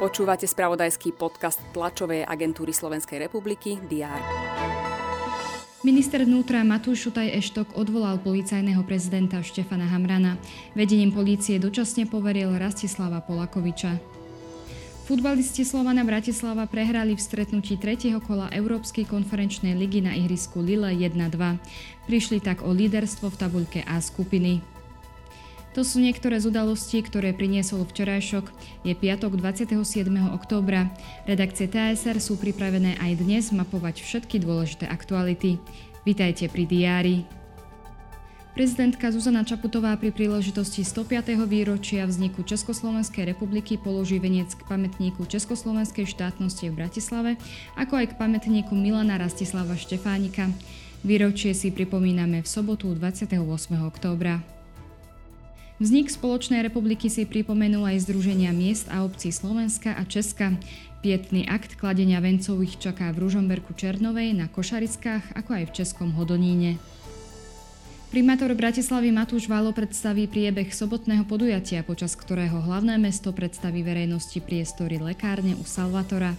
Počúvate spravodajský podcast tlačovej agentúry Slovenskej republiky DR. Minister vnútra Matúš Šutaj Eštok odvolal policajného prezidenta Štefana Hamrana. Vedením polície dočasne poveril Rastislava Polakoviča. Futbalisti Slovana Bratislava prehrali v stretnutí tretieho kola Európskej konferenčnej ligy na ihrisku Lille 1-2. Prišli tak o líderstvo v tabuľke A skupiny. To sú niektoré z udalostí, ktoré priniesol včerajšok. Je piatok 27. októbra. Redakcie TSR sú pripravené aj dnes mapovať všetky dôležité aktuality. Vítajte pri diári. Prezidentka Zuzana Čaputová pri príležitosti 105. výročia vzniku Československej republiky položí venec k pamätníku Československej štátnosti v Bratislave, ako aj k pamätníku Milana Rastislava Štefánika. Výročie si pripomíname v sobotu 28. októbra. Vznik Spoločnej republiky si pripomenul aj Združenia miest a obcí Slovenska a Česka. Pietný akt kladenia vencov čaká v Ružomberku Černovej, na Košarickách, ako aj v Českom Hodoníne. Primátor Bratislavy Matúš Válo predstaví priebeh sobotného podujatia, počas ktorého hlavné mesto predstaví verejnosti priestory lekárne u Salvatora.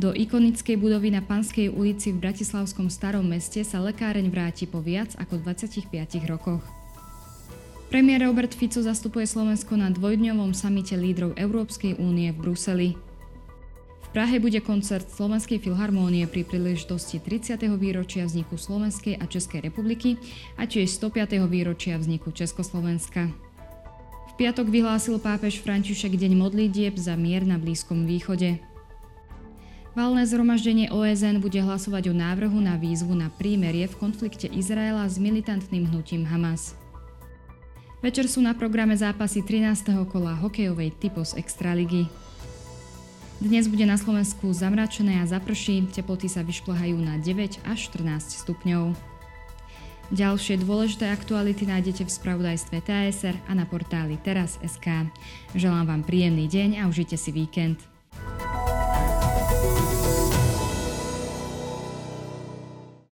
Do ikonickej budovy na Panskej ulici v Bratislavskom starom meste sa lekáreň vráti po viac ako 25 rokoch. Premiér Robert Fico zastupuje Slovensko na dvojdňovom samite lídrov Európskej únie v Bruseli. V Prahe bude koncert Slovenskej filharmónie pri príležitosti 30. výročia vzniku Slovenskej a Českej republiky a tiež 105. výročia vzniku Československa. V piatok vyhlásil pápež František deň modlitieb za mier na Blízkom východe. Valné zhromaždenie OSN bude hlasovať o návrhu na výzvu na prímerie v konflikte Izraela s militantným hnutím Hamas. Večer sú na programe zápasy 13. kola hokejovej typos Extraligy. Dnes bude na Slovensku zamračené a zaprší, teploty sa vyšplhajú na 9 až 14 stupňov. Ďalšie dôležité aktuality nájdete v spravodajstve TSR a na portáli teraz.sk. Želám vám príjemný deň a užite si víkend.